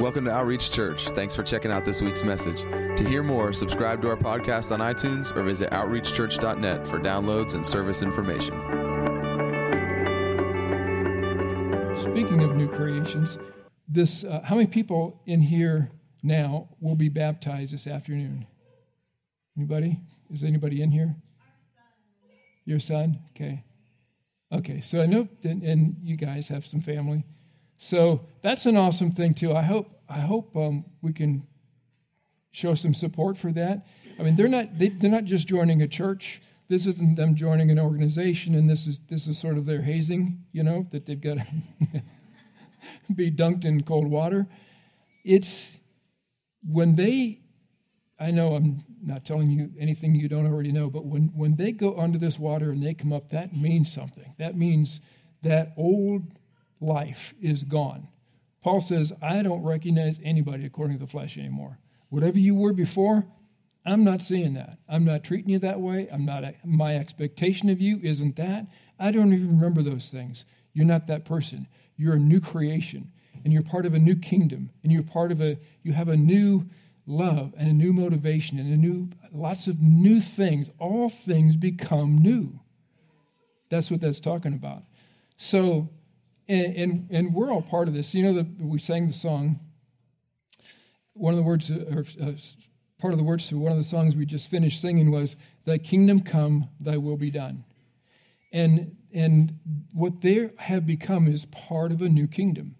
Welcome to Outreach Church. Thanks for checking out this week's message. To hear more, subscribe to our podcast on iTunes or visit outreachchurch.net for downloads and service information. Speaking of new creations, this uh, how many people in here now will be baptized this afternoon? Anybody? Is anybody in here? Your son? Okay. Okay, so I know, and you guys have some family. So that's an awesome thing too. I hope I hope um, we can show some support for that. I mean, they're not they, they're not just joining a church. This isn't them joining an organization, and this is this is sort of their hazing. You know that they've got to be dunked in cold water. It's when they. I know I'm not telling you anything you don't already know, but when, when they go under this water and they come up, that means something. That means that old life is gone. Paul says, I don't recognize anybody according to the flesh anymore. Whatever you were before, I'm not seeing that. I'm not treating you that way. I'm not my expectation of you isn't that. I don't even remember those things. You're not that person. You're a new creation and you're part of a new kingdom and you're part of a you have a new love and a new motivation and a new lots of new things. All things become new. That's what that's talking about. So and, and, and we're all part of this. You know, the, we sang the song. One of the words, or uh, part of the words to one of the songs we just finished singing was, Thy kingdom come, thy will be done. And, and what they have become is part of a new kingdom.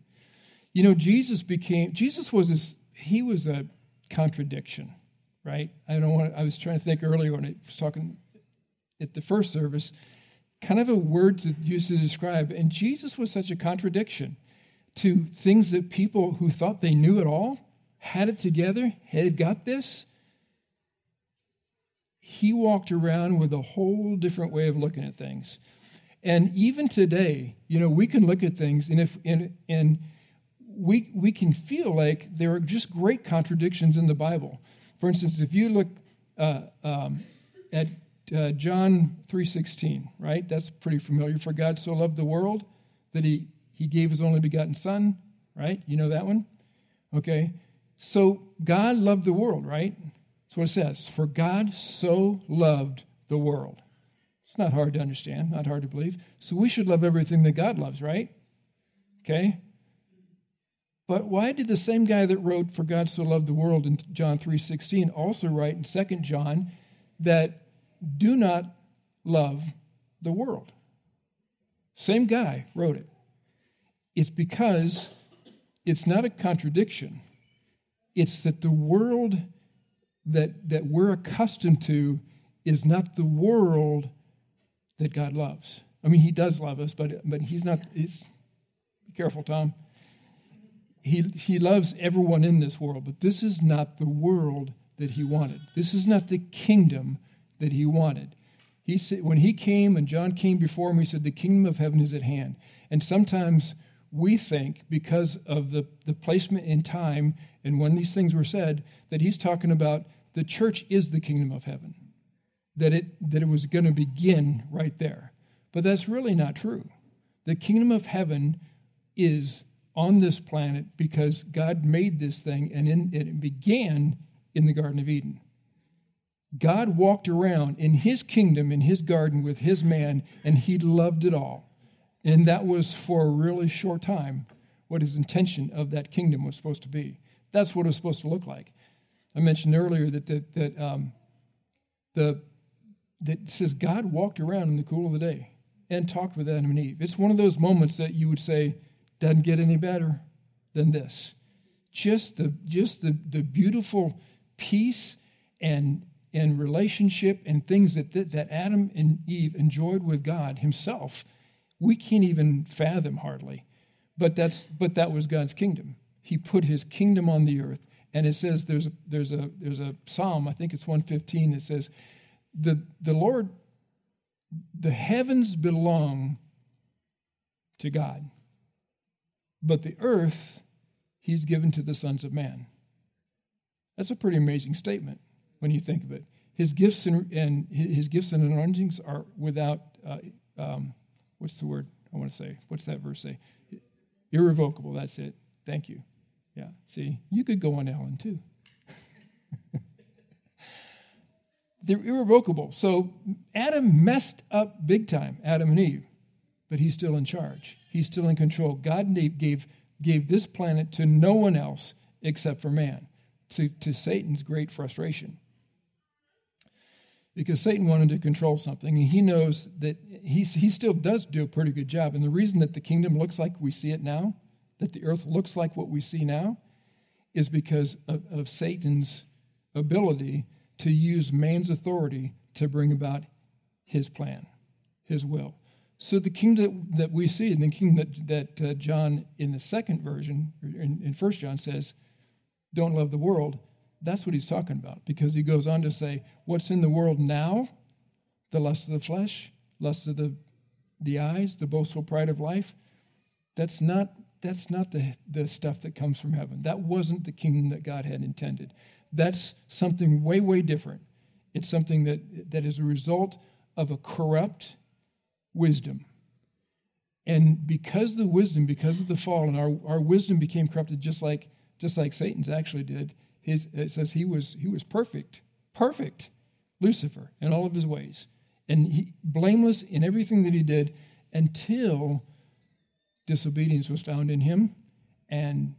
You know, Jesus became, Jesus was this, he was a contradiction, right? I don't want, I was trying to think earlier when I was talking at the first service kind of a word to use to describe. And Jesus was such a contradiction to things that people who thought they knew it all, had it together, had got this. He walked around with a whole different way of looking at things. And even today, you know, we can look at things and if and, and we we can feel like there are just great contradictions in the Bible. For instance, if you look uh, um, at uh, John 3:16, right? That's pretty familiar. For God so loved the world that he he gave his only begotten son, right? You know that one? Okay. So God loved the world, right? That's what it says. For God so loved the world. It's not hard to understand, not hard to believe. So we should love everything that God loves, right? Okay? But why did the same guy that wrote for God so loved the world in John 3:16 also write in 2 John that do not love the world. Same guy wrote it. It's because it's not a contradiction. It's that the world that, that we're accustomed to is not the world that God loves. I mean, He does love us, but, but He's not. He's, be careful, Tom. He, he loves everyone in this world, but this is not the world that He wanted. This is not the kingdom that he wanted. He said, when he came and John came before him, he said, The kingdom of heaven is at hand. And sometimes we think, because of the, the placement in time and when these things were said, that he's talking about the church is the kingdom of heaven, that it, that it was going to begin right there. But that's really not true. The kingdom of heaven is on this planet because God made this thing and in, it began in the Garden of Eden. God walked around in his kingdom, in his garden with his man, and he loved it all. And that was for a really short time what his intention of that kingdom was supposed to be. That's what it was supposed to look like. I mentioned earlier that, that, that, um, the, that says God walked around in the cool of the day and talked with Adam and Eve. It's one of those moments that you would say, doesn't get any better than this. Just the, just the, the beautiful peace and and relationship and things that, that Adam and Eve enjoyed with God Himself, we can't even fathom hardly. But that's but that was God's kingdom. He put His kingdom on the earth, and it says there's a there's a there's a psalm I think it's 115 that says the the Lord the heavens belong to God, but the earth He's given to the sons of man. That's a pretty amazing statement when you think of it. His gifts and, and his gifts and anointings are without uh, um, what's the word I want to say? What's that verse say? Irrevocable. That's it. Thank you. Yeah, see, you could go on Ellen too. They're irrevocable. So Adam messed up big time, Adam and Eve, but he's still in charge. He's still in control. God gave, gave this planet to no one else except for man, to, to Satan's great frustration. Because Satan wanted to control something, and he knows that he, he still does do a pretty good job. And the reason that the kingdom looks like we see it now, that the earth looks like what we see now, is because of, of Satan's ability to use man's authority to bring about his plan, his will. So the kingdom that we see, and the kingdom that, that uh, John in the second version, in, in 1 John says, don't love the world, that's what he's talking about. Because he goes on to say, what's in the world now? The lust of the flesh, lust of the, the eyes, the boastful pride of life. That's not, that's not the, the stuff that comes from heaven. That wasn't the kingdom that God had intended. That's something way, way different. It's something that, that is a result of a corrupt wisdom. And because the wisdom, because of the fall, and our, our wisdom became corrupted just like, just like Satan's actually did, his, it says he was, he was perfect, perfect, Lucifer, in all of his ways. And he, blameless in everything that he did until disobedience was found in him and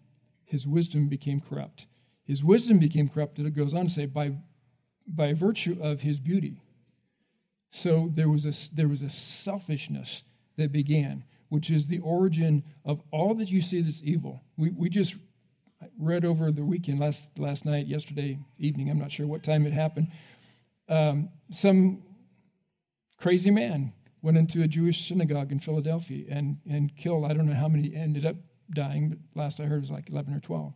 his wisdom became corrupt. His wisdom became corrupted, it goes on to say, by, by virtue of his beauty. So there was, a, there was a selfishness that began, which is the origin of all that you see that's evil. We, we just read over the weekend, last, last night, yesterday evening, I'm not sure what time it happened. Um, some crazy man went into a Jewish synagogue in Philadelphia and, and killed, I don't know how many ended up dying, but last I heard it was like 11 or 12.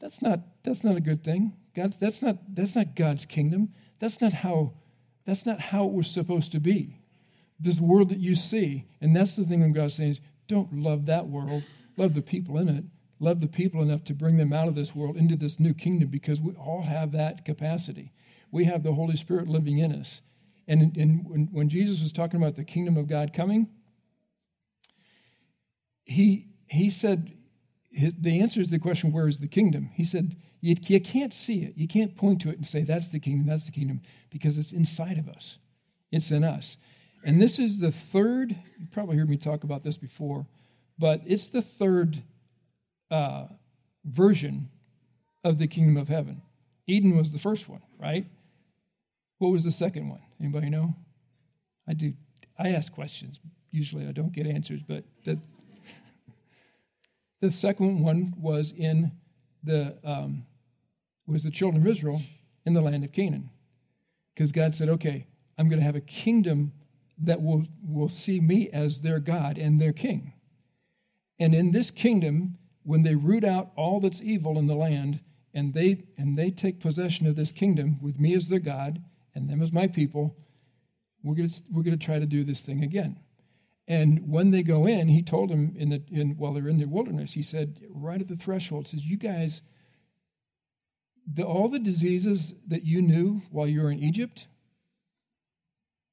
That's not, that's not a good thing. God, that's, not, that's not God's kingdom. That's not, how, that's not how it was supposed to be. This world that you see, and that's the thing that God's saying is don't love that world, love the people in it. Love the people enough to bring them out of this world into this new kingdom because we all have that capacity. We have the Holy Spirit living in us. And, and when, when Jesus was talking about the kingdom of God coming, he, he said, the answer is the question, where is the kingdom? He said, you, you can't see it. You can't point to it and say, that's the kingdom, that's the kingdom, because it's inside of us. It's in us. And this is the third, you probably heard me talk about this before, but it's the third uh, version of the kingdom of heaven. Eden was the first one, right? What was the second one? Anybody know? I do. I ask questions. Usually I don't get answers, but the, the second one was in the um, was the children of Israel in the land of Canaan, because God said, "Okay, I'm going to have a kingdom that will will see me as their God and their king, and in this kingdom, when they root out all that's evil in the land, and they and they take possession of this kingdom with me as their God and them as my people, we're going to, we're going to try to do this thing again." And when they go in, he told them in the in, while they're in the wilderness, he said right at the threshold, says, "You guys, the, all the diseases that you knew while you were in Egypt,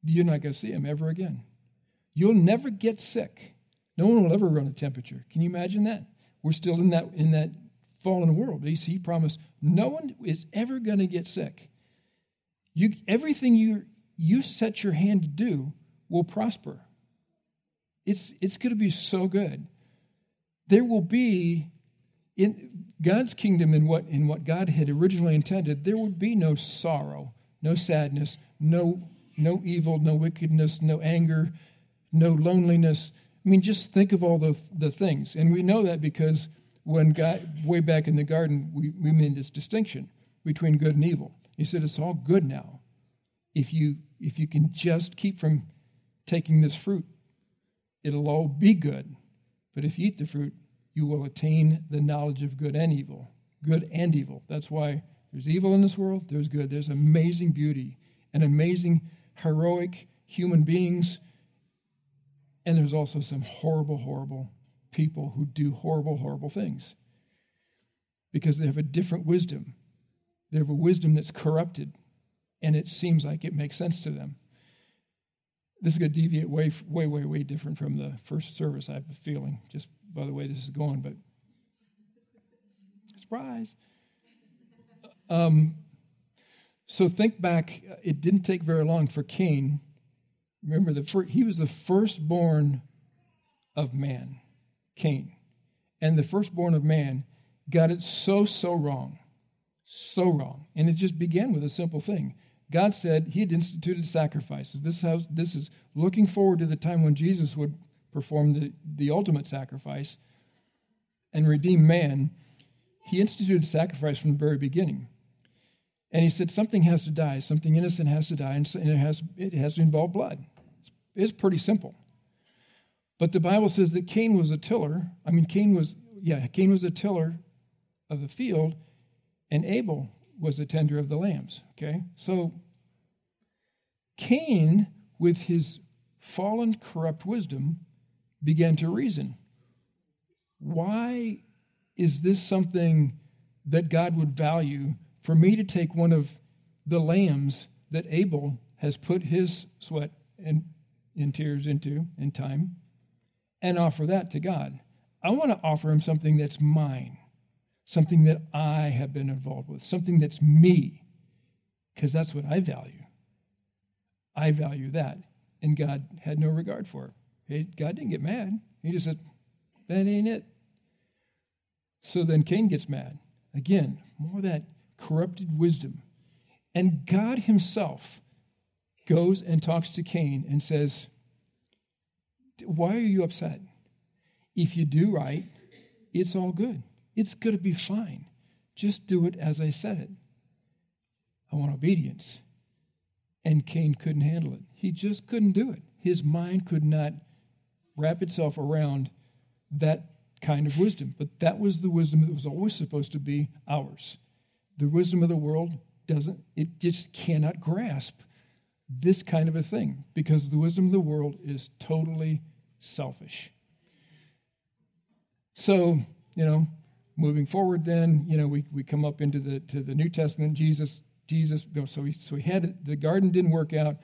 you're not going to see them ever again. You'll never get sick. No one will ever run a temperature. Can you imagine that? We're still in that in that fallen world. He, promised no one is ever going to get sick. You everything you you set your hand to do will prosper. It's, it's going to be so good. There will be, in God's kingdom, in what, in what God had originally intended, there would be no sorrow, no sadness, no, no evil, no wickedness, no anger, no loneliness. I mean, just think of all the, the things. And we know that because when God, way back in the garden, we, we made this distinction between good and evil. He said, it's all good now. If you, if you can just keep from taking this fruit it'll all be good. But if you eat the fruit, you will attain the knowledge of good and evil. Good and evil. That's why there's evil in this world, there's good. There's amazing beauty and amazing, heroic human beings. And there's also some horrible, horrible people who do horrible, horrible things because they have a different wisdom. They have a wisdom that's corrupted, and it seems like it makes sense to them. This is going to deviate way, way, way, way different from the first service, I have a feeling, just by the way this is going. But Surprise. Um, so think back, it didn't take very long for Cain. Remember, the first, he was the firstborn of man, Cain. And the firstborn of man got it so, so wrong. So wrong. And it just began with a simple thing. God said he had instituted sacrifices. This, house, this is looking forward to the time when Jesus would perform the, the ultimate sacrifice and redeem man. He instituted sacrifice from the very beginning. And he said something has to die, something innocent has to die, and it has, it has to involve blood. It's pretty simple. But the Bible says that Cain was a tiller. I mean, Cain was, yeah, Cain was a tiller of the field, and Abel was a tender of the lambs. Okay? So Cain, with his fallen, corrupt wisdom, began to reason why is this something that God would value for me to take one of the lambs that Abel has put his sweat and, and tears into in time and offer that to God? I want to offer him something that's mine, something that I have been involved with, something that's me, because that's what I value. I value that. And God had no regard for it. God didn't get mad. He just said, That ain't it. So then Cain gets mad. Again, more that corrupted wisdom. And God Himself goes and talks to Cain and says, Why are you upset? If you do right, it's all good. It's going to be fine. Just do it as I said it. I want obedience. And Cain couldn't handle it. He just couldn't do it. His mind could not wrap itself around that kind of wisdom. But that was the wisdom that was always supposed to be ours. The wisdom of the world doesn't, it just cannot grasp this kind of a thing because the wisdom of the world is totally selfish. So, you know, moving forward then, you know, we, we come up into the to the New Testament, Jesus, Jesus, so he so he had the garden didn't work out,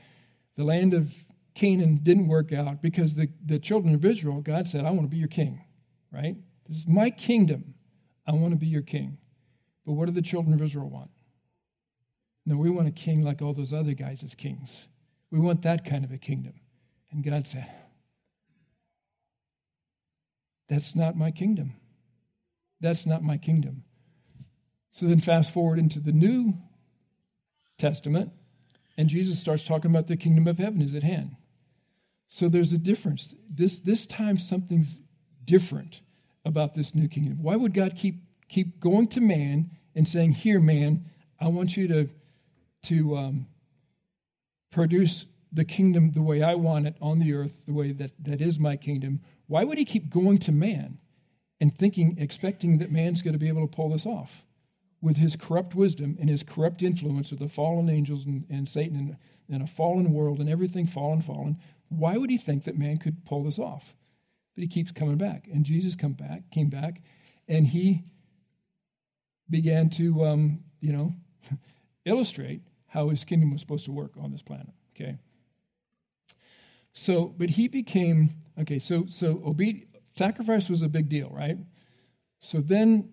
the land of Canaan didn't work out because the, the children of Israel, God said, I want to be your king, right? This is my kingdom. I want to be your king. But what do the children of Israel want? No, we want a king like all those other guys as kings. We want that kind of a kingdom. And God said, That's not my kingdom. That's not my kingdom. So then, fast forward into the New Testament, and Jesus starts talking about the kingdom of heaven is at hand. So there's a difference. This, this time, something's different about this new kingdom. Why would God keep, keep going to man and saying, Here, man, I want you to, to um, produce the kingdom the way I want it on the earth, the way that, that is my kingdom? Why would he keep going to man and thinking, expecting that man's going to be able to pull this off? With his corrupt wisdom and his corrupt influence of the fallen angels and, and Satan and, and a fallen world and everything fallen, fallen, why would he think that man could pull this off? But he keeps coming back. And Jesus come back, came back, and he began to, um, you know, illustrate how his kingdom was supposed to work on this planet. Okay. So, but he became okay. So, so obedience, sacrifice was a big deal, right? So then,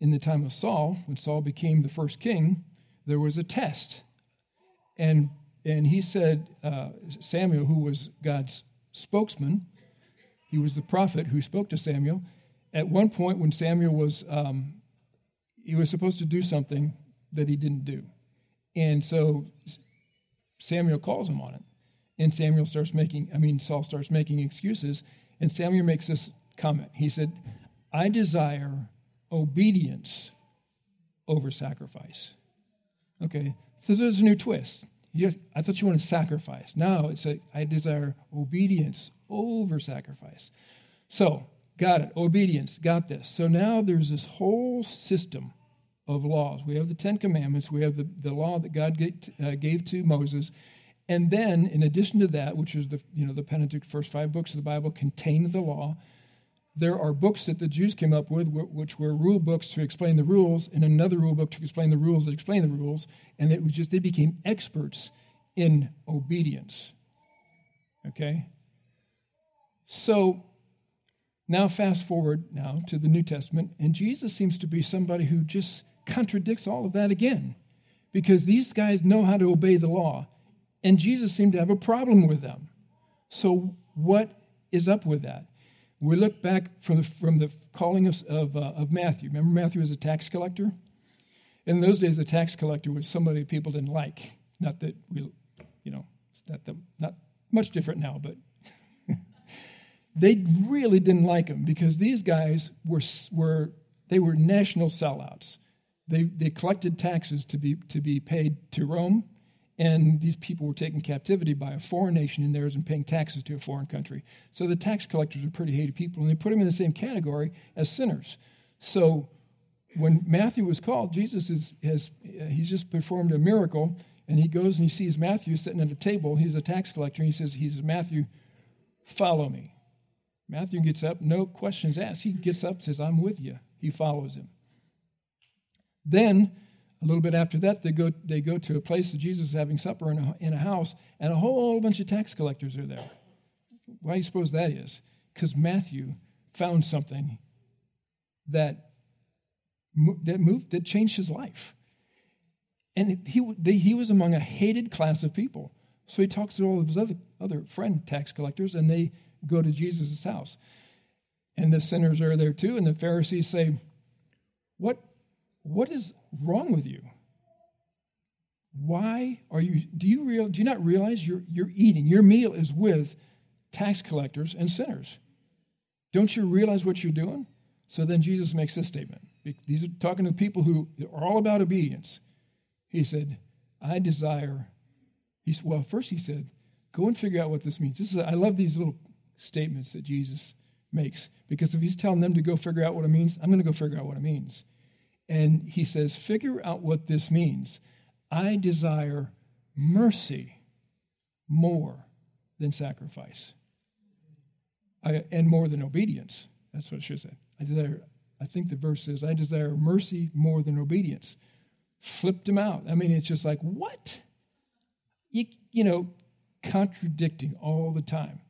in the time of Saul, when Saul became the first king, there was a test, and and he said, uh, Samuel, who was God's spokesman, he was the prophet who spoke to Samuel. At one point, when Samuel was, um, he was supposed to do something that he didn't do. And so Samuel calls him on it. And Samuel starts making, I mean, Saul starts making excuses. And Samuel makes this comment. He said, I desire obedience over sacrifice. Okay, so there's a new twist. You, I thought you wanted sacrifice. Now it's a, I desire obedience over sacrifice. So, got it. Obedience. Got this. So now there's this whole system of laws. We have the Ten Commandments. We have the, the law that God gave, uh, gave to Moses. And then, in addition to that, which is the you know the Pentateuch, first five books of the Bible contain the law. There are books that the Jews came up with, which were rule books to explain the rules, and another rule book to explain the rules that explain the rules, and it was just they became experts in obedience. Okay, so Now, fast forward now to the New Testament, and Jesus seems to be somebody who just contradicts all of that again because these guys know how to obey the law, and Jesus seemed to have a problem with them. So, what is up with that? We look back from the, from the calling of, of, uh, of Matthew. Remember, Matthew was a tax collector? In those days, a tax collector was somebody people didn't like. Not that we, you know, not, the, not much different now, but they really didn't like him because these guys were, were they were national sellouts. They, they collected taxes to be, to be paid to Rome, and these people were taken captivity by a foreign nation in theirs and paying taxes to a foreign country. So the tax collectors were pretty hated people, and they put them in the same category as sinners. So when Matthew was called, Jesus is, has he's just performed a miracle, and he goes and he sees Matthew sitting at a table. He's a tax collector, and he says, he says, Matthew, follow me. Matthew gets up, no questions asked. He gets up, says, I'm with you. He follows him. Then, a little bit after that, they go, they go to a place that Jesus is having supper in a, in a house, and a whole bunch of tax collectors are there. Why do you suppose that is? Because Matthew found something that, that moved, that changed his life. And he, he was among a hated class of people. So he talks to all of his other, other friend tax collectors, and they go to Jesus' house. And the sinners are there too, and the Pharisees say, What, what is wrong with you? Why are you, do you, real, do you not realize you're, you're eating? Your meal is with tax collectors and sinners. Don't you realize what you're doing? So then Jesus makes this statement. These are talking to people who are all about obedience. He said, I desire. He, said, well, first he said, go and figure out what this means. This is, I love these little statements that Jesus makes because if he's telling them to go figure out what it means, I'm going to go figure out what it means. And he says, figure out what this means. I desire mercy more than sacrifice, I, and more than obedience. That's what it should say. I desire. I think the verse says, "I desire mercy more than obedience." Flipped him out. I mean, it's just like what? You, you know, contradicting all the time.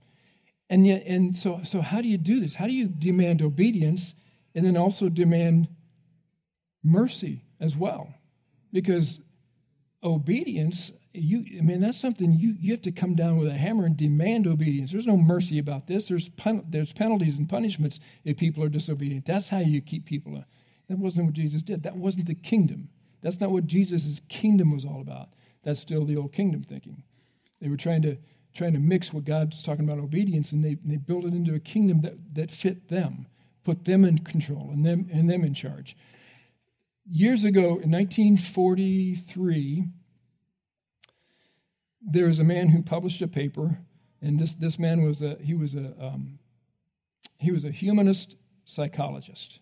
And yet, and so, so how do you do this? How do you demand obedience and then also demand mercy as well? Because obedience, you, I mean, that's something you, you have to come down with a hammer and demand obedience. There's no mercy about this. There's, there's penalties and punishments if people are disobedient. That's how you keep people. That wasn't what Jesus did. That wasn't the kingdom. That's not what Jesus' kingdom was all about. That's still the old kingdom thinking. They were trying to trying to mix what God's talking about obedience, and they, they built it into a kingdom that, that fit them, put them in control and them, and them in charge. Years ago, in 1943, there was a man who published a paper, and this, this man was a he was a um, he was a humanist psychologist.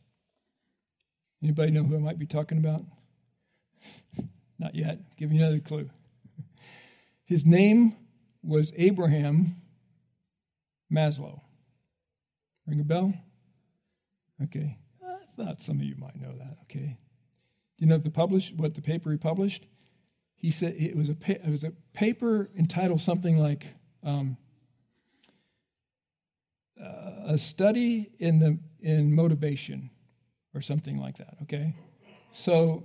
Anybody know who I might be talking about? Not yet. Give you another clue. His name was Abraham Maslow. Ring a bell? Okay. I thought some of you might know that. Okay. Do you know the publish what the paper he published? He said it was a it was a paper entitled something like um, uh, a study in the in motivation or something like that. Okay. So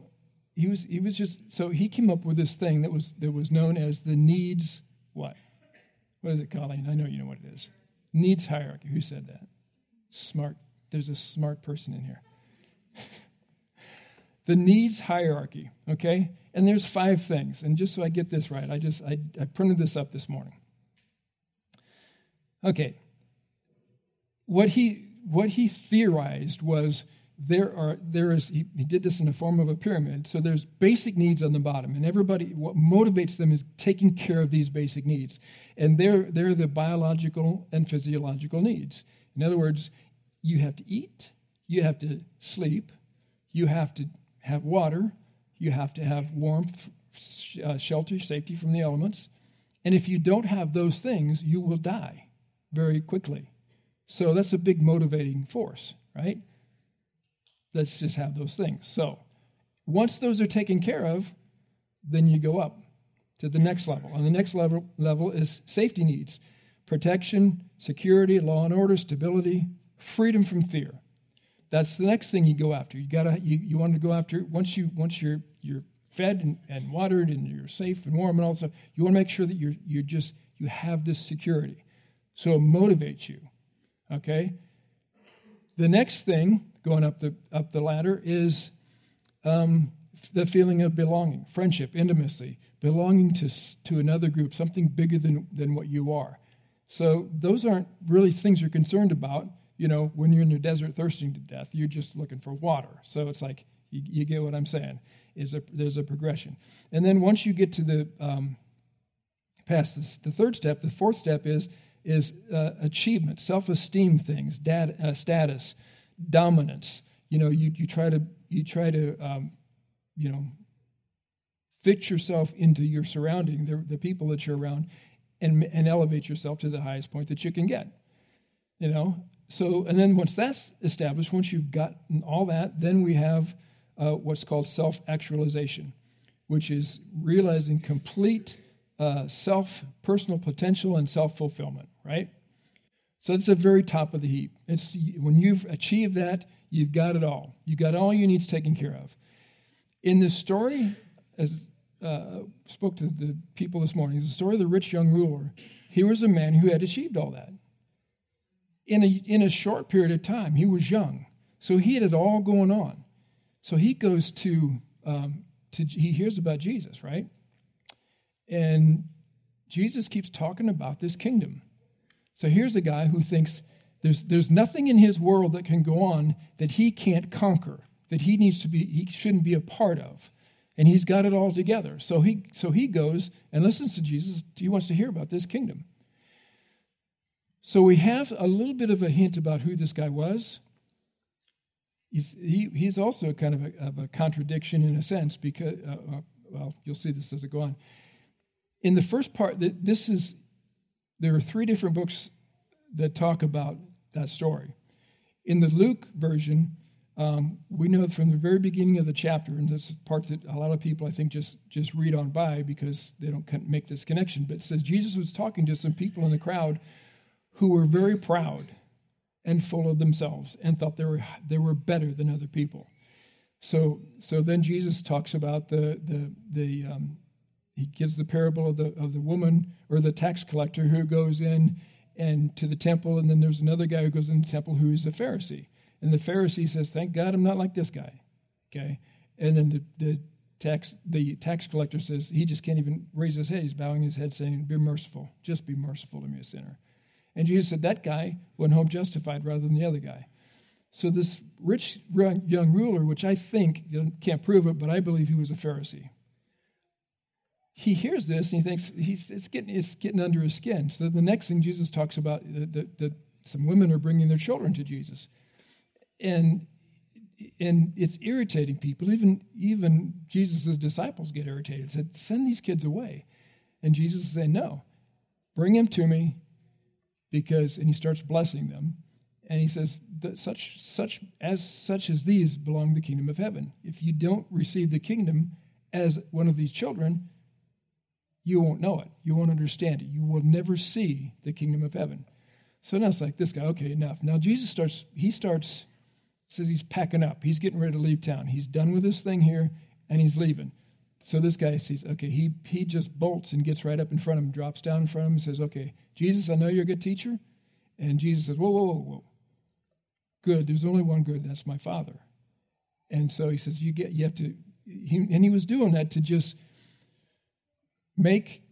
he was he was just so he came up with this thing that was that was known as the needs what what is it, Colleen? I know you know what it is. Needs hierarchy. Who said that? Smart. There's a smart person in here. The needs hierarchy, okay? And there's five things. And just so I get this right, I just I, I printed this up this morning. Okay. What he what he theorized was there are there is he, he, did this in the form of a pyramid so there's basic needs on the bottom and everybody what motivates them is taking care of these basic needs and they're they're the biological and physiological needs in other words you have to eat you have to sleep you have to have water you have to have warmth uh, shelter safety from the elements and if you don't have those things you will die very quickly so that's a big motivating force right Let's just have those things. So once those are taken care of, then you go up to the next level. And the next level, level is safety needs protection, security, law and order, stability, freedom from fear. That's the next thing you go after. You gotta you, you want to go after once you once you're you're fed and, and watered and you're safe and warm and all that stuff, you want to make sure that you're you're just you have this security. So it motivates you. Okay? The next thing going up the up the ladder is um, the feeling of belonging, friendship, intimacy, belonging to, to another group, something bigger than, than what you are. So those aren't really things you're concerned about. You know, when you're in the desert thirsting to death, you're just looking for water. So it's like, you, you get what I'm saying. Is a, there's a progression. And then once you get to the um, past this, the third step, the fourth step is, is uh, achievement, self-esteem things, dad, uh, status, dominance. You know, you, you try to, you try to um, you know, fit yourself into your surrounding, the, the people that you're around, and, and elevate yourself to the highest point that you can get. You know, so and then once that's established, once you've gotten all that, then we have uh, what's called self-actualization, which is realizing complete uh, self personal potential and self-fulfillment. Right. So it's the very top of the heap. It's when you've achieved that, you've got it all. You've got all your needs taken care of. In the story, as uh, spoke to the people this morning, the story of the rich young ruler. He was a man who had achieved all that. In a, in a short period of time, he was young. So he had it all going on. So he goes to, um, to he hears about Jesus, right? And Jesus keeps talking about this kingdom. So here's a guy who thinks there's, there's nothing in his world that can go on that he can't conquer that he needs to be, he shouldn't be a part of. And he's got it all together. So he, so he goes and listens to Jesus. He wants to hear about this kingdom. So we have a little bit of a hint about who this guy was. He's, he, he's also kind of a, of a, contradiction in a sense because, uh, uh, well, you'll see this as I go on. In the first part, this is, there are three different books that talk about that story. In the Luke version, um, we know from the very beginning of the chapter, and this is part that a lot of people I think just just read on by because they don't make this connection. But it says Jesus was talking to some people in the crowd who were very proud and full of themselves and thought they were they were better than other people. So so then Jesus talks about the the the um, he gives the parable of the of the woman or the tax collector who goes in and to the temple, and then there's another guy who goes in the temple who is a Pharisee. And the Pharisee says, Thank God I'm not like this guy. Okay. And then the, the tax the tax collector says he just can't even raise his head. He's bowing his head, saying, Be merciful. Just be merciful to me, a sinner. And Jesus said, That guy went home justified rather than the other guy. So this rich young ruler, which I think, you can't prove it, but I believe he was a Pharisee. He hears this and he thinks he's, it's, getting, it's getting under his skin. So the next thing Jesus talks about, that some women are bringing their children to Jesus and and it's irritating people. Even even Jesus' disciples get irritated. Said, "Send these kids away," and Jesus said, "No, bring them to me, because." And he starts blessing them, and he says, "Such such as such as these belong the kingdom of heaven. If you don't receive the kingdom as one of these children." You won't know it. You won't understand it. You will never see the kingdom of heaven. So now it's like this guy, okay, enough. Now Jesus starts, he starts says he's packing up. He's getting ready to leave town. He's done with this thing here and he's leaving. So this guy sees, okay, he, he just bolts and gets right up in front of him, drops down in front of him, and says, okay, Jesus, I know you're a good teacher. And Jesus says, whoa, whoa, whoa, whoa. Good. There's only one good. That's my Father. And so he says, you get, you have to, he, and he was doing that to just make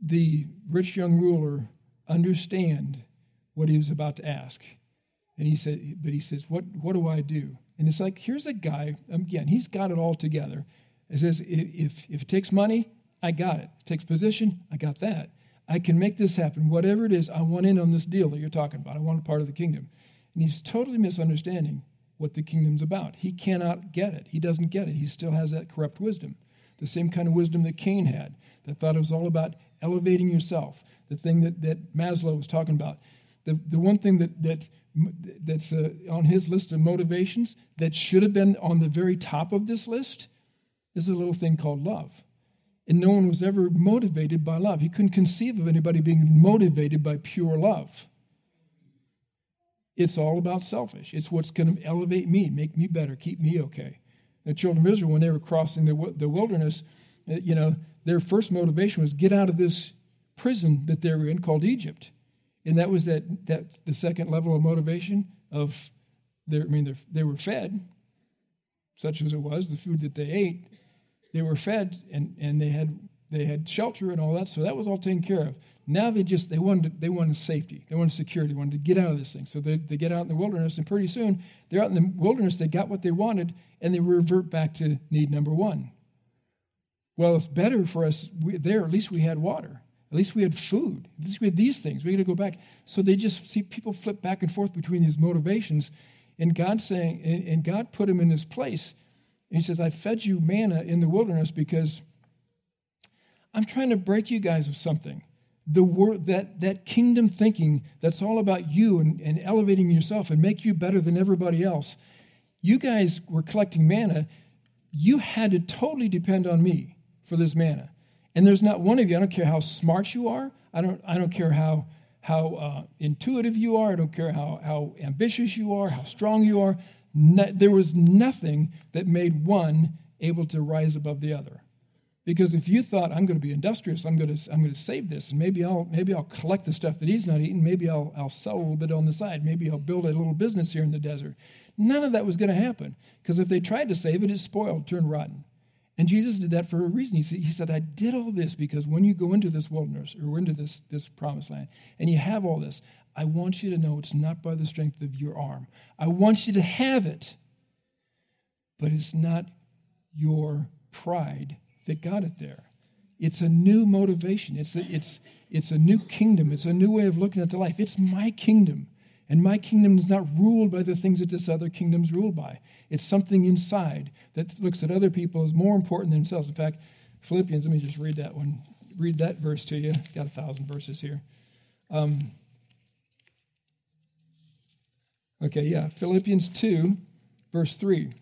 the rich young ruler understand what he was about to ask. And he said, but he says, what, what do I do? And it's like, here's a guy, again, he's got it all together. It says, if, if it takes money, I got it. it takes position, I got that. I can make this happen. Whatever it is, I want in on this deal that you're talking about. I want a part of the kingdom. And he's totally misunderstanding what the kingdom's about. He cannot get it. He doesn't get it. He still has that corrupt wisdom. The same kind of wisdom that Cain had, that thought it was all about elevating yourself. The thing that, that Maslow was talking about. The, the one thing that, that that's uh, on his list of motivations that should have been on the very top of this list is a little thing called love. And no one was ever motivated by love. He couldn't conceive of anybody being motivated by pure love. It's all about selfish. It's what's going to elevate me, make me better, keep me okay. The children of Israel, when they were crossing the, the wilderness, uh, you know, their first motivation was get out of this prison that they were in called Egypt. And that was that, that the second level of motivation of their, I mean, they were fed, such as it was, the food that they ate. They were fed and, and they had they had shelter and all that, so that was all taken care of. Now they just they wanted they wanted safety, they wanted security, they wanted to get out of this thing. So they, they get out in the wilderness, and pretty soon they're out in the wilderness. They got what they wanted, and they revert back to need number one. Well, it's better for us we, there. At least we had water. At least we had food. At least we had these things. We got to go back. So they just see people flip back and forth between these motivations, and God saying, and, and God put him in his place. And He says, "I fed you manna in the wilderness because." I'm trying to break you guys of something. The word that that kingdom thinking that's all about you and, and elevating yourself and make you better than everybody else. You guys were collecting manna. You had to totally depend on me for this manna. And there's not one of you, I don't care how smart you are, I don't, I don't care how, how uh, intuitive you are, I don't care how, how ambitious you are, how strong you are. No, there was nothing that made one able to rise above the other. Because if you thought I'm going to be industrious, I'm going to I'm going to save this, and maybe I'll maybe I'll collect the stuff that he's not eating, maybe I'll I'll sell a little bit on the side, maybe I'll build a little business here in the desert. None of that was going to happen because if they tried to save it, it's spoiled, turned rotten. And Jesus did that for a reason. He said, he said, I did all this because when you go into this wilderness or into this, this promised land and you have all this, I want you to know it's not by the strength of your arm. I want you to have it, but it's not your pride that got it there. It's a new motivation. It's a, it's, it's a new kingdom. It's a new way of looking at the life. It's my kingdom. And my kingdom is not ruled by the things that this other kingdom's ruled by. It's something inside that looks at other people as more important than themselves. In fact, Philippians, let me just read that one. Read that verse to you. Got a thousand verses here. Um, okay, yeah. Philippians 2, verse 3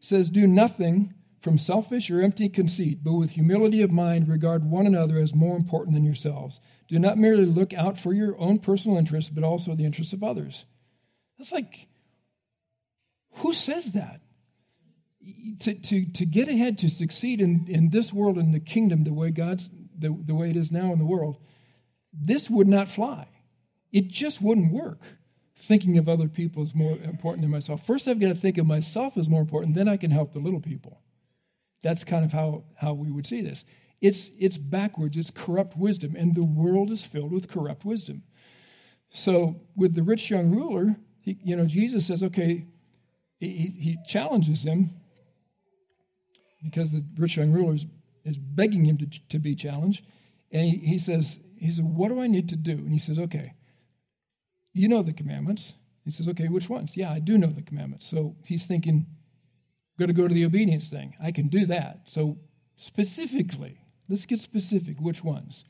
says, Do nothing from selfish or empty conceit, but with humility of mind regard one another as more important than yourselves. Do not merely look out for your own personal interests, but also the interests of others. That's like, who says that? To, to, to get ahead, to succeed in, in this world, in the kingdom, the way God's the, the way it is now in the world, this would not fly. It just wouldn't work. Thinking of other people is more important than myself. First, I've got to think of myself as more important, then I can help the little people. That's kind of how, how we would see this. It's, it's backwards, it's corrupt wisdom, and the world is filled with corrupt wisdom. So, with the rich young ruler, he, you know, Jesus says, okay, he, he challenges him because the rich young ruler is, is begging him to, to be challenged. And he, he says, he said, what do I need to do? And he says, okay, you know the commandments. He says, okay, which ones? Yeah, I do know the commandments. So he's thinking, going to go to the obedience thing. I can do that. So, specifically, let's get specific. Which ones?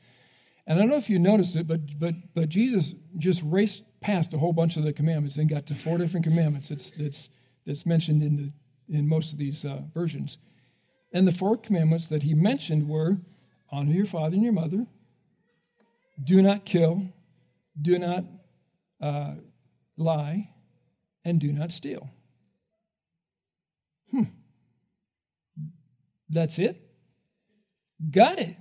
And I don't know if you noticed it, but but but Jesus just raced past a whole bunch of the commandments and got to four different commandments. That's that's that's mentioned in the in most of these uh, versions. And the four commandments that he mentioned were: honor your father and your mother, do not kill, do not uh, lie, and do not steal. Hmm. That's it? Got it.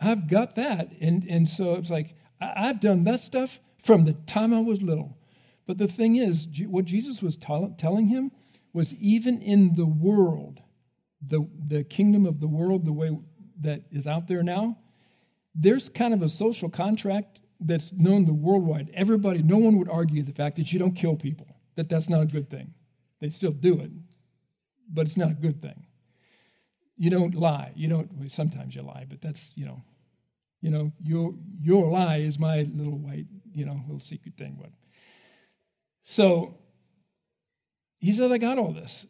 I've got that. And, and so it's like, I, have done that stuff from the time I was little. But the thing is, what Jesus was t- telling him was even in the world, the, the kingdom of the world, the way that is out there now, there's kind of a social contract that's known the worldwide. Everybody, no one would argue the fact that you don't kill people, that that's not a good thing. They still do it, but it's not a good thing. You don't lie. You don't. Well, sometimes you lie, but that's you know, you know your your lie is my little white you know little secret thing. But so he said, I got all this.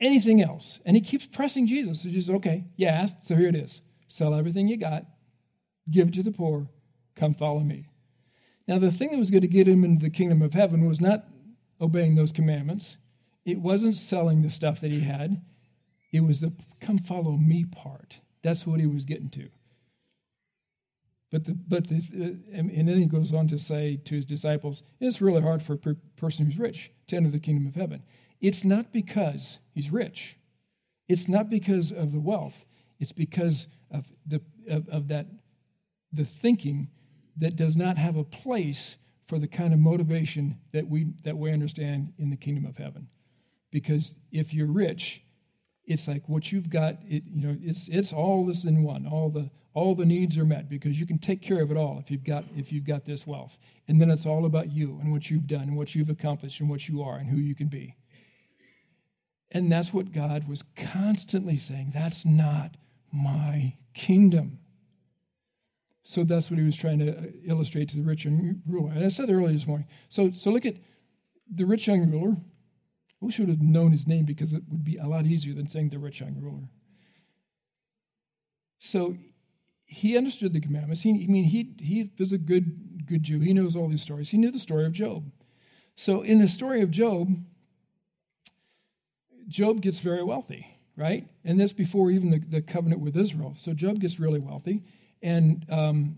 Anything else? And he keeps pressing Jesus. So Jesus, okay, asked, so here it is. Sell everything you got, give it to the poor, come follow me. Now, the thing that was going to get him into the kingdom of heaven was not obeying those commandments. It wasn't selling the stuff that he had, it was the come follow me part. That's what he was getting to. But the, but the, uh, and then he goes on to say to his disciples, it's really hard for a per- person who's rich to enter the kingdom of heaven. It's not because he's rich. It's not because of the wealth. It's because of the of, of that the thinking that does not have a place for the kind of motivation that we that we understand in the kingdom of heaven. Because if you're rich, it's like what you've got, it, you know, it's it's all this in one. All the all the needs are met because you can take care of it all if you've got if you've got this wealth. And then it's all about you and what you've done and what you've accomplished and what you are and who you can be. And that's what God was constantly saying. That's not my kingdom. So that's what he was trying to uh, illustrate to the rich young ruler. And I said earlier this morning. So, so look at the rich young ruler. I wish I would have known his name because it would be a lot easier than saying the rich young ruler. So he understood the commandments. He, I mean, he, he was a good, good Jew. He knows all these stories. He knew the story of Job. So in the story of Job, Job gets very wealthy, right? And that's before even the, the covenant with Israel. So Job gets really wealthy. And, um,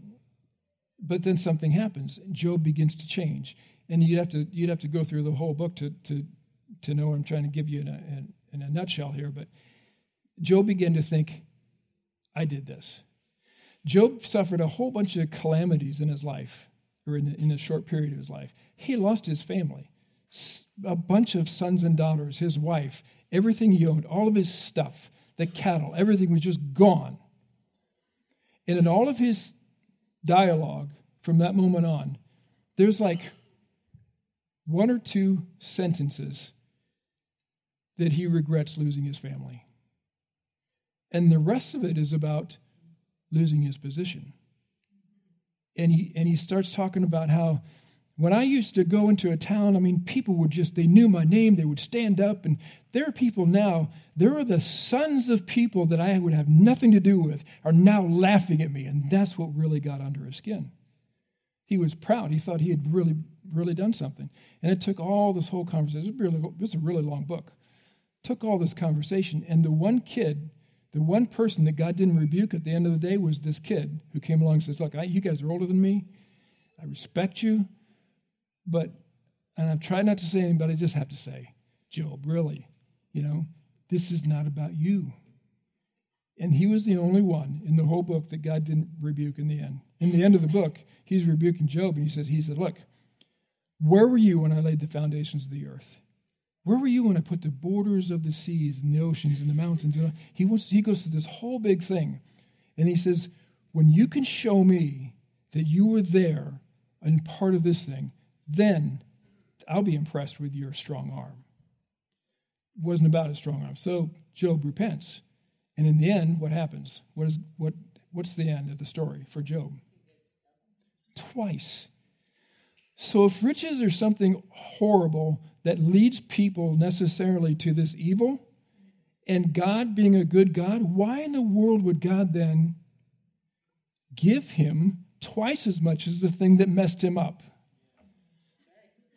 but then something happens. Job begins to change. And you'd have to, you'd have to go through the whole book to, to, to know what I'm trying to give you in a, in, in a nutshell here. But Job began to think, I did this. Job suffered a whole bunch of calamities in his life, or in, in a short period of his life. He lost his family, a bunch of sons and daughters, his wife, everything he owned, all of his stuff, the cattle, everything was just gone. And in all of his dialogue from that moment on, there's like one or two sentences that he regrets losing his family. And the rest of it is about losing his position. And he, and he starts talking about how when I used to go into a town, I mean, people would just, they knew my name, they would stand up. And there are people now, there are the sons of people that I would have nothing to do with, are now laughing at me. And that's what really got under his skin. He was proud. He thought he had really, really done something. And it took all this whole conversation. It was, really, it a really long book. took all this conversation. And the one kid the one person that God didn't rebuke at the end of the day was this kid who came along and says, Look, I, you guys are older than me. I respect you. But, and I've tried not to say anything, but I just have to say, Job, really, you know, this is not about you. And he was the only one in the whole book that God didn't rebuke in the end. In the end of the book, he's rebuking Job, and he says, he said, Look, where were you when I laid the foundations of the earth? Where were you when I put the borders of the seas and the oceans and the mountains? And he, wants, he goes through this whole big thing. And he says, When you can show me that you were there and part of this thing, then I'll be impressed with your strong arm. Wasn't about a strong arm. So Job repents. And in the end, what happens? What is, what, what's the end of the story for Job? Twice. So if riches are something horrible that leads people necessarily to this evil, and God being a good God, why in the world would God then give him twice as much as the thing that messed him up?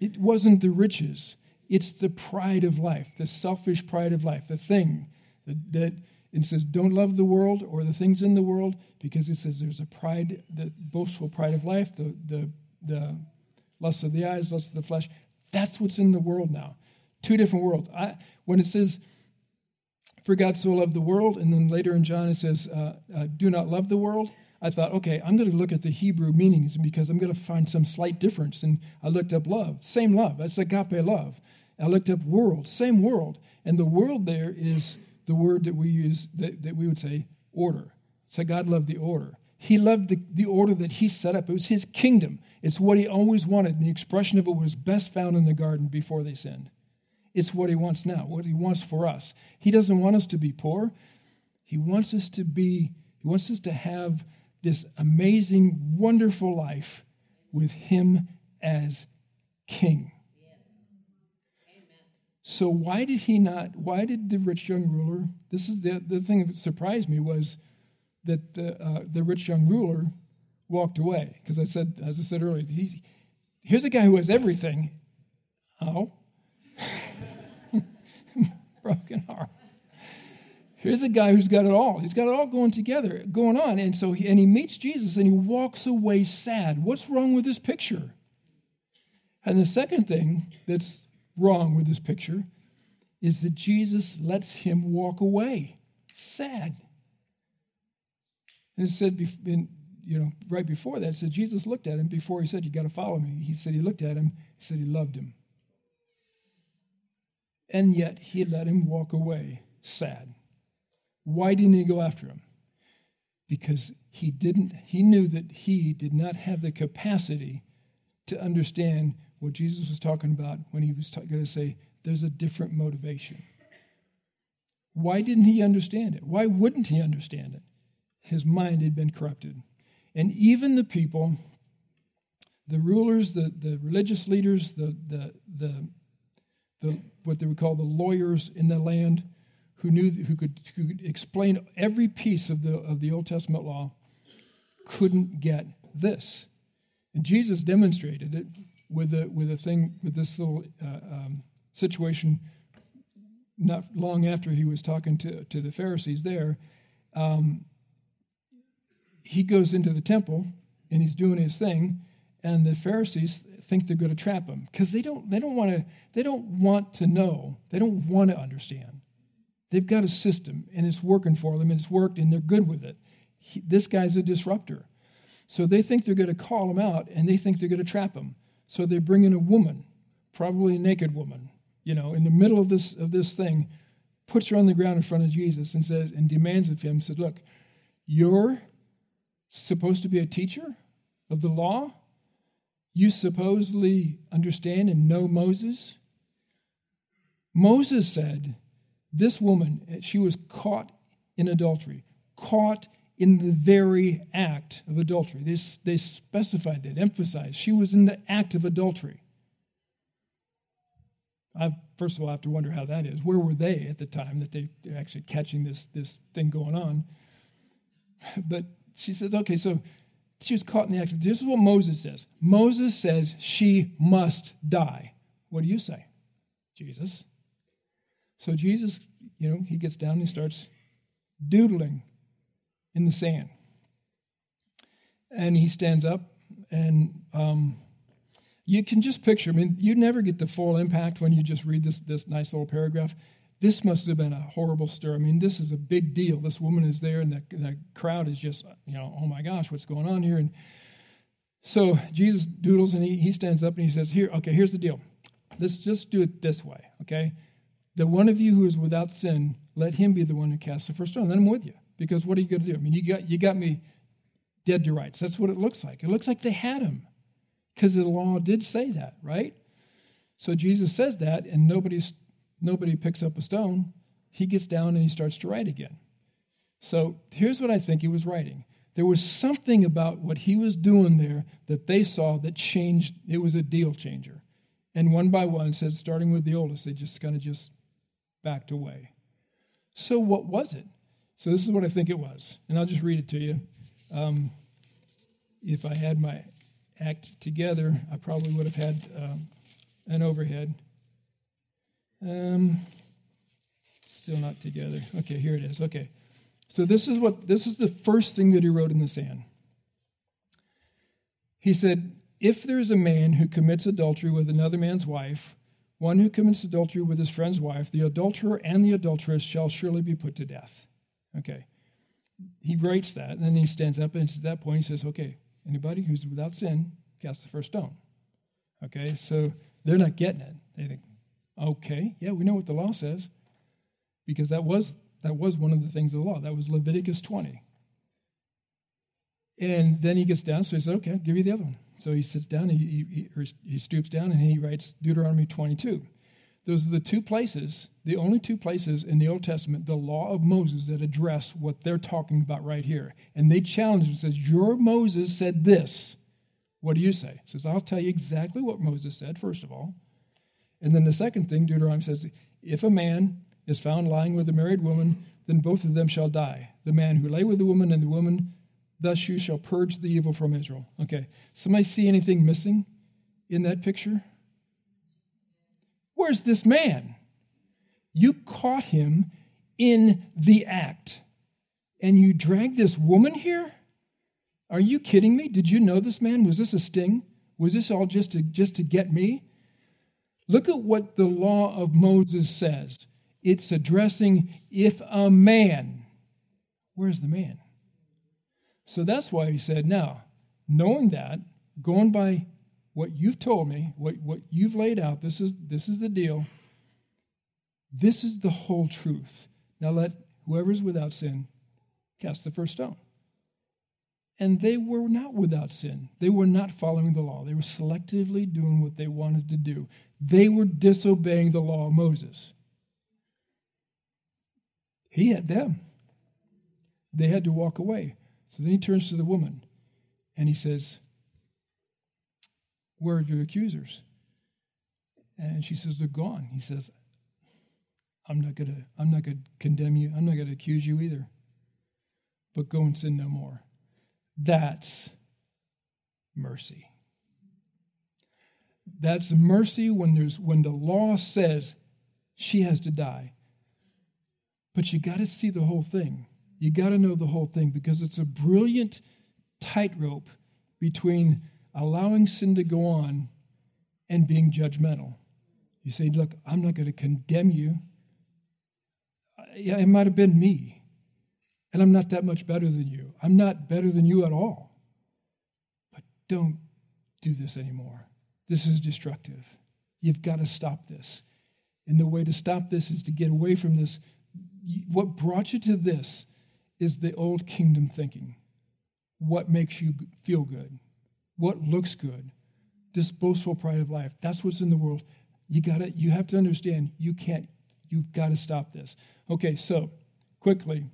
It wasn't the riches, it's the pride of life, the selfish pride of life, the thing that, that it says, don't love the world or the things in the world, because it says there's a pride, the boastful pride of life, the, the, the lust of the eyes, lust of the flesh. That's what's in the world now. Two different worlds. I, when it says, for God so loved the world, and then later in John it says, uh, uh, do not love the world, I thought, okay, I'm going to look at the Hebrew meanings because I'm going to find some slight difference. And I looked up love, same love. That's agape love. I looked up world, same world. And the world there is the word that we use, that, that we would say order. So God loved the order. He loved the, the order that he set up. It was his kingdom. It's what he always wanted. And the expression of it was best found in the garden before they sinned. It's what he wants now, what he wants for us. He doesn't want us to be poor. He wants us to be, he wants us to have this amazing, wonderful life with him as king. So why did he not, why did the rich young ruler, this is the, the thing that surprised me was that the, uh, the rich young ruler walked away. Because I said, as I said earlier, he, here's a guy who has everything. Oh, broken heart. Here's a guy who's got it all. He's got it all going together, going on. And so, he, and he meets Jesus and he walks away sad. What's wrong with this picture? And the second thing that's wrong with this picture is that Jesus lets him walk away sad. And it said, in, you know, right before that, it said Jesus looked at him before he said, You got to follow me. He said he looked at him, he said he loved him. And yet he let him walk away sad. Why didn't he go after him? Because he didn't, he knew that he did not have the capacity to understand what Jesus was talking about when he was going to say, there's a different motivation. Why didn't he understand it? Why wouldn't he understand it? His mind had been corrupted. And even the people, the rulers, the, the religious leaders, the, the, the, the, what they would call the lawyers in the land, who knew who could, who could explain every piece of the, of the Old Testament law, couldn't get this. And Jesus demonstrated it with a, with a thing, with this little uh, um, situation not long after he was talking to, to the Pharisees there. Um, he goes into the temple and he's doing his thing, and the Pharisees think they're going to trap him because they don't they don't want to they don't want to know they don't want to understand. They've got a system and it's working for them and it's worked and they're good with it. He, this guy's a disruptor, so they think they're going to call him out and they think they're going to trap him. So they bring in a woman, probably a naked woman, you know, in the middle of this of this thing, puts her on the ground in front of Jesus and says and demands of him, said, "Look, you're supposed to be a teacher of the law. You supposedly understand and know Moses. Moses said, This woman, eh, she was caught in adultery, caught in the very act of adultery. They, they specified that, emphasized she was in the act of adultery. I first of all have to wonder how that is. Where were they at the time that they, they're actually catching this, this thing going on? But she says, okay, so she was caught in the act. This is what Moses says. Moses says she must die. What do you say, Jesus? So Jesus, you know, he gets down and he starts doodling in the sand. And he stands up, and um, you can just picture, I mean, you never get the full impact when you just read this, this nice little paragraph. This must have been a horrible stir. I mean, this is a big deal. This woman is there, and the, the crowd is just, you know, oh my gosh, what's going on here? And so Jesus doodles and he, he stands up and he says, Here, okay, here's the deal. Let's just do it this way, okay? The one of you who is without sin, let him be the one who casts the first stone. Then I'm with you. Because what are you going to do? I mean, you got, you got me dead to rights. That's what it looks like. It looks like they had him because the law did say that, right? So Jesus says that, and nobody's nobody picks up a stone, he gets down and he starts to write again. So here's what I think he was writing. There was something about what he was doing there that they saw that changed, it was a deal changer. And one by one, says, starting with the oldest, they just kind of just backed away. So what was it? So this is what I think it was. And I'll just read it to you. Um, if I had my act together, I probably would have had um, an overhead. Um, still not together. Okay, here it is. Okay. So this is what this is the first thing that he wrote in the sand. He said, "If there is a man who commits adultery with another man's wife, one who commits adultery with his friend's wife, the adulterer and the adulteress shall surely be put to death." Okay. He writes that, and then he stands up, and at that point he says, "Okay, anybody who's without sin, cast the first stone." Okay, so they're not getting it. They think, Okay, yeah, we know what the law says because that was that was one of the things of the law. That was Leviticus 20. And then he gets down, so he says, "Okay, I'll give you the other one." So he sits down, he, he, he stoops down, and he writes Deuteronomy 22. Those are the two places, the only two places in the Old Testament, the law of Moses, that address what they're talking about right here. And they challenge him, says, Your Moses said this. What do you say? He says, I'll tell you exactly what Moses said, first of all. And then the second thing, Deuteronomy says, if a man is found lying with a married woman, then both of them shall die. The man who lay with the woman and the woman, thus you shall purge the evil from Israel. Okay. Somebody see anything missing in that picture? Where's this man? You caught him in the act. And you drag this woman here? Are you kidding me? Did you know this man? Was this a sting? Was this all just to, just to get me? Look at what the law of Moses says. It's addressing if a man, where's the man? So that's why he said, now, knowing that, going by what you've told me, what, what you've laid out, this is, this is the deal. This is the whole truth. Now let whoever is without sin cast the first stone. And they were not without sin. They were not following the law. They were selectively doing what they wanted to do. They were disobeying the law of Moses. He had them. They had to walk away. So then he turns to the woman and he says, Where are your accusers? And she says, They're gone. He says, I'm not gonna, I'm not gonna condemn you, I'm not gonna accuse you either. But go and sin no more. That's mercy. That's mercy when there's when the law says she has to die. But you got to see the whole thing. You got to know the whole thing because it's a brilliant tightrope between allowing sin to go on and being judgmental. You say, Look, I'm not going to condemn you. Yeah, it might have been me. And I'm not that much better than you. I'm not better than you at all. But don't do this anymore. This is destructive. You've got to stop this. And the way to stop this is to get away from this. What brought you to this is the old kingdom thinking. What makes you feel good? What looks good? This boastful pride of life. That's what's in the world. You got to you have to understand you can't you've got to stop this. Okay, so quickly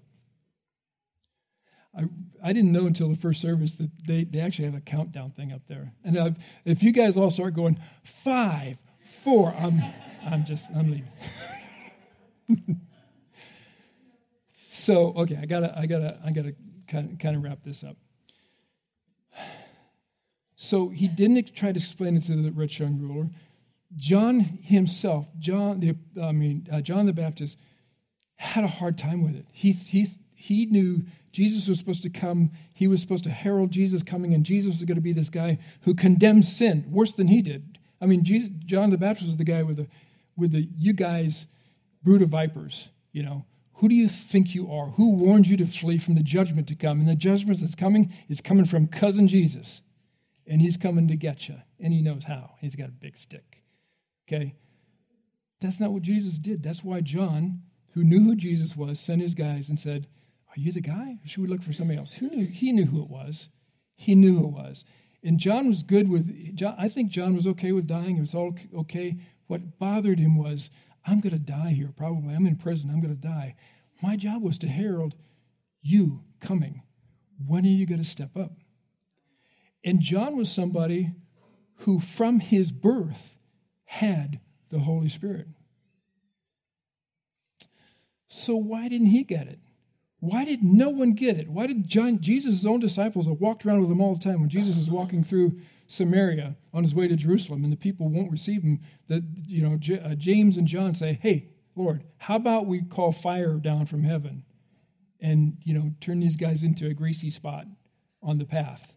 I, I didn't know until the first service that they, they actually have a countdown thing up there. And I've, if you guys all start going, five, four, I'm, I'm just, I'm leaving. so, okay, I gotta, I gotta, I gotta kind of, kind of wrap this up. So he didn't try to explain it to the rich young ruler. John himself, John, the, I mean, uh, John the Baptist, had a hard time with it. He, he, he knew Jesus was supposed to come. He was supposed to herald Jesus coming, and Jesus was going to be this guy who condemns sin worse than he did. I mean, Jesus, John the Baptist was the guy with the, with the, you guys, brood of vipers, you know. Who do you think you are? Who warned you to flee from the judgment to come? And the judgment that's coming is coming from cousin Jesus. And he's coming to get you. And he knows how. He's got a big stick. Okay? That's not what Jesus did. That's why John, who knew who Jesus was, sent his guys and said, are you the guy? Or should we look for somebody else? Who knew? He knew who it was. He knew who it was. And John was good with, John, I think John was okay with dying. It was all okay. What bothered him was, I'm going to die here, probably. I'm in prison. I'm going to die. My job was to herald you coming. When are you going to step up? And John was somebody who, from his birth, had the Holy Spirit. So why didn't he get it? Why did no one get it? Why did John, Jesus' own disciples have walked around with him all the time when Jesus is walking through Samaria on his way to Jerusalem and the people won't receive him? That you know, J- uh, James and John say, "Hey, Lord, how about we call fire down from heaven and you know turn these guys into a greasy spot on the path?"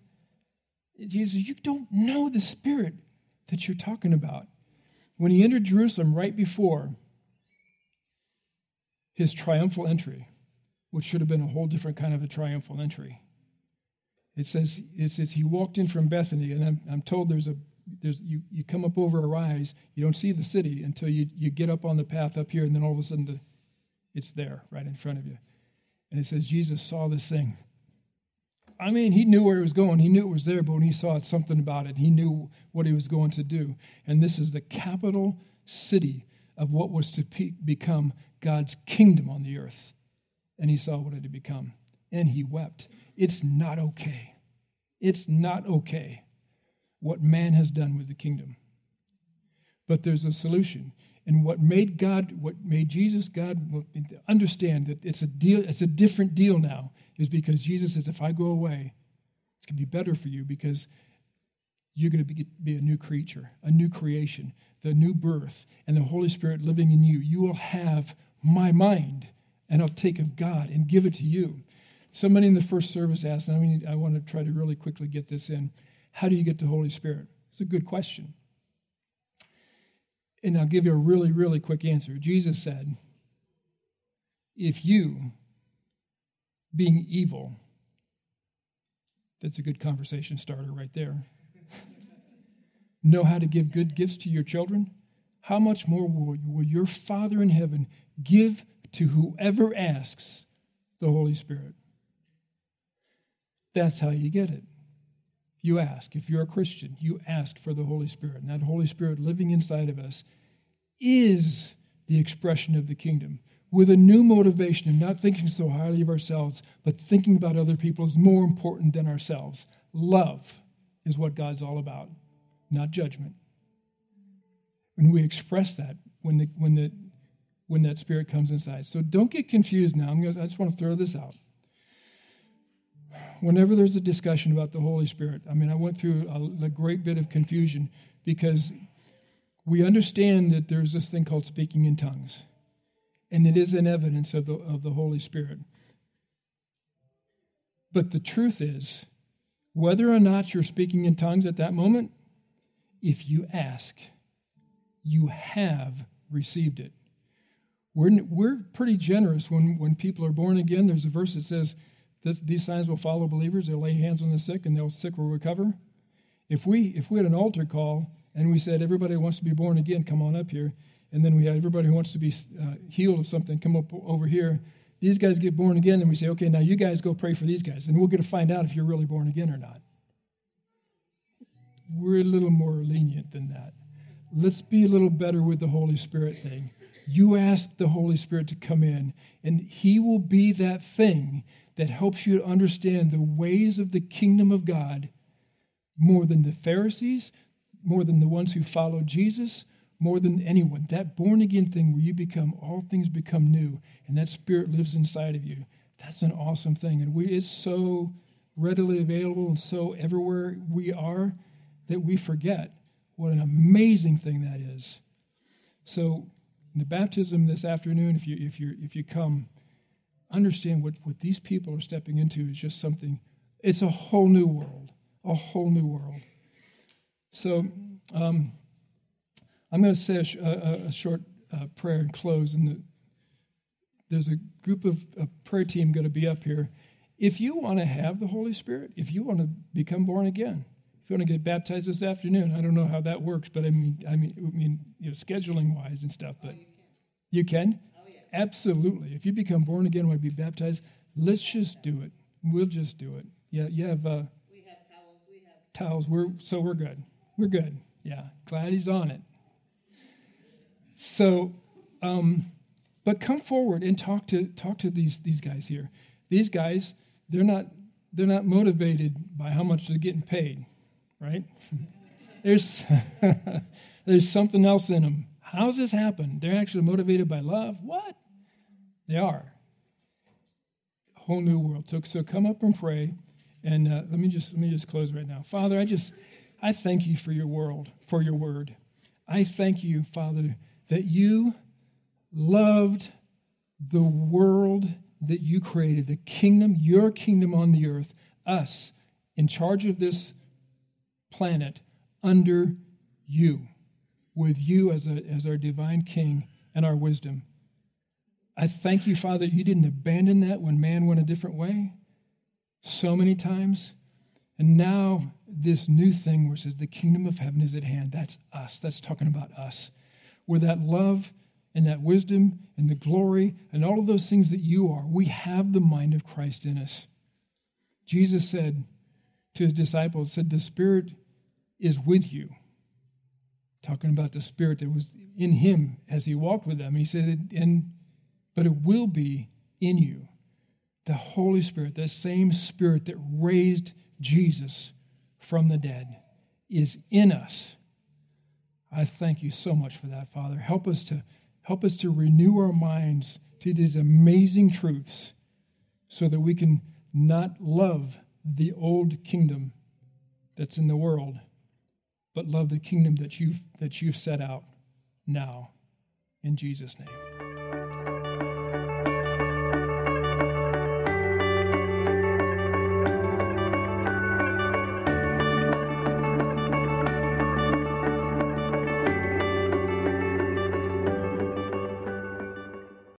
Jesus, you don't know the spirit that you're talking about. When he entered Jerusalem right before his triumphal entry, which should have been a whole different kind of a triumphal entry. It says, it says he walked in from Bethany, and I'm, I'm told there's a there's you, you come up over a rise, you don't see the city until you, you get up on the path up here, and then all of a sudden the, it's there right in front of you. And it says Jesus saw this thing. I mean, he knew where he was going. He knew it was there, but when he saw it, something about it, he knew what he was going to do. And this is the capital city of what was to pe- become God's kingdom on the earth and he saw what it had become. And he wept. It's not okay. It's not okay what man has done with the kingdom. But there's a solution. And what made God, what made Jesus God understand that it's a deal, it's a different deal now, is because Jesus says, if I go away, it's going to be better for you because you're going to be, be a new creature, a new creation, the new birth, and the Holy Spirit living in you. You will have my mind and I'll take of God and give it to you. Somebody in the first service asked, and I mean, I want to try to really quickly get this in. How do you get the Holy Spirit? It's a good question. And I'll give you a really, really quick answer. Jesus said, If you, being evil, that's a good conversation starter right there, know how to give good gifts to your children, how much more will, will your Father in heaven give to whoever asks the Holy Spirit? That's how you get it. You ask. If you're a Christian, you ask for the Holy Spirit. And that Holy Spirit living inside of us is the expression of the kingdom with a new motivation of not thinking so highly of ourselves, but thinking about other people is more important than ourselves. Love is what God's all about, not judgment. When we express that, when the, when the, when that spirit comes inside. So don't get confused now. I'm gonna, I just want to throw this out whenever there's a discussion about the Holy Spirit, I mean, I went through a, a, great bit of confusion because we understand that there's this thing called speaking in tongues, and it is an evidence of the, of the Holy Spirit. But the truth is, whether or not you're speaking in tongues at that moment, if you ask, you have received it. We're, we're pretty generous when, when people are born again. There's a verse that says, this, these signs will follow believers. They'll lay hands on the sick, and the sick will recover. If we if we had an altar call and we said everybody wants to be born again, come on up here, and then we had everybody who wants to be uh, healed of something, come up over here. These guys get born again, and we say, okay, now you guys go pray for these guys, and we'll get to find out if you're really born again or not. We're a little more lenient than that. Let's be a little better with the Holy Spirit thing. You ask the Holy Spirit to come in, and He will be that thing that helps you to understand the ways of the kingdom of God more than the Pharisees, more than the ones who followed Jesus, more than anyone. That born again thing where you become, all things become new, and that spirit lives inside of you. That's an awesome thing. And we, it's so readily available and so everywhere we are that we forget what an amazing thing that is. So, the baptism this afternoon, if you, if you, if you come, understand what, what these people are stepping into is just something, it's a whole new world, a whole new world. So um, I'm going to say a, sh- a, a short uh, prayer and close. And the, there's a group of a prayer team going to be up here. If you want to have the Holy Spirit, if you want to become born again, if you want to get baptized this afternoon, I don't know how that works, but I mean, I mean, I mean, you know, scheduling wise and stuff. But oh, you can. You can? Absolutely. If you become born again, want to be baptized, let's just do it. We'll just do it. Yeah, you have. Uh, we have towels. We have towels. We're so we're good. We're good. Yeah, glad he's on it. So, um, but come forward and talk to talk to these these guys here. These guys, they're not they're not motivated by how much they're getting paid, right? there's there's something else in them. How's this happen? They're actually motivated by love. What? They are. A whole new world. So, so come up and pray. And uh, let me just let me just close right now. Father, I just I thank you for your world, for your word. I thank you, Father, that you loved the world that you created, the kingdom, your kingdom on the earth, us in charge of this planet under you, with you as, a, as our divine king and our wisdom. I thank you, Father, you didn't abandon that when man went a different way so many times. And now, this new thing where it says the kingdom of heaven is at hand. That's us. That's talking about us. Where that love and that wisdom and the glory and all of those things that you are, we have the mind of Christ in us. Jesus said to his disciples, said, The Spirit is with you. Talking about the Spirit that was in him as he walked with them. He said, and but it will be in you. The Holy Spirit, that same Spirit that raised Jesus from the dead, is in us. I thank you so much for that, Father. Help us to help us to renew our minds to these amazing truths so that we can not love the old kingdom that's in the world, but love the kingdom that you've that you've set out now. In Jesus' name.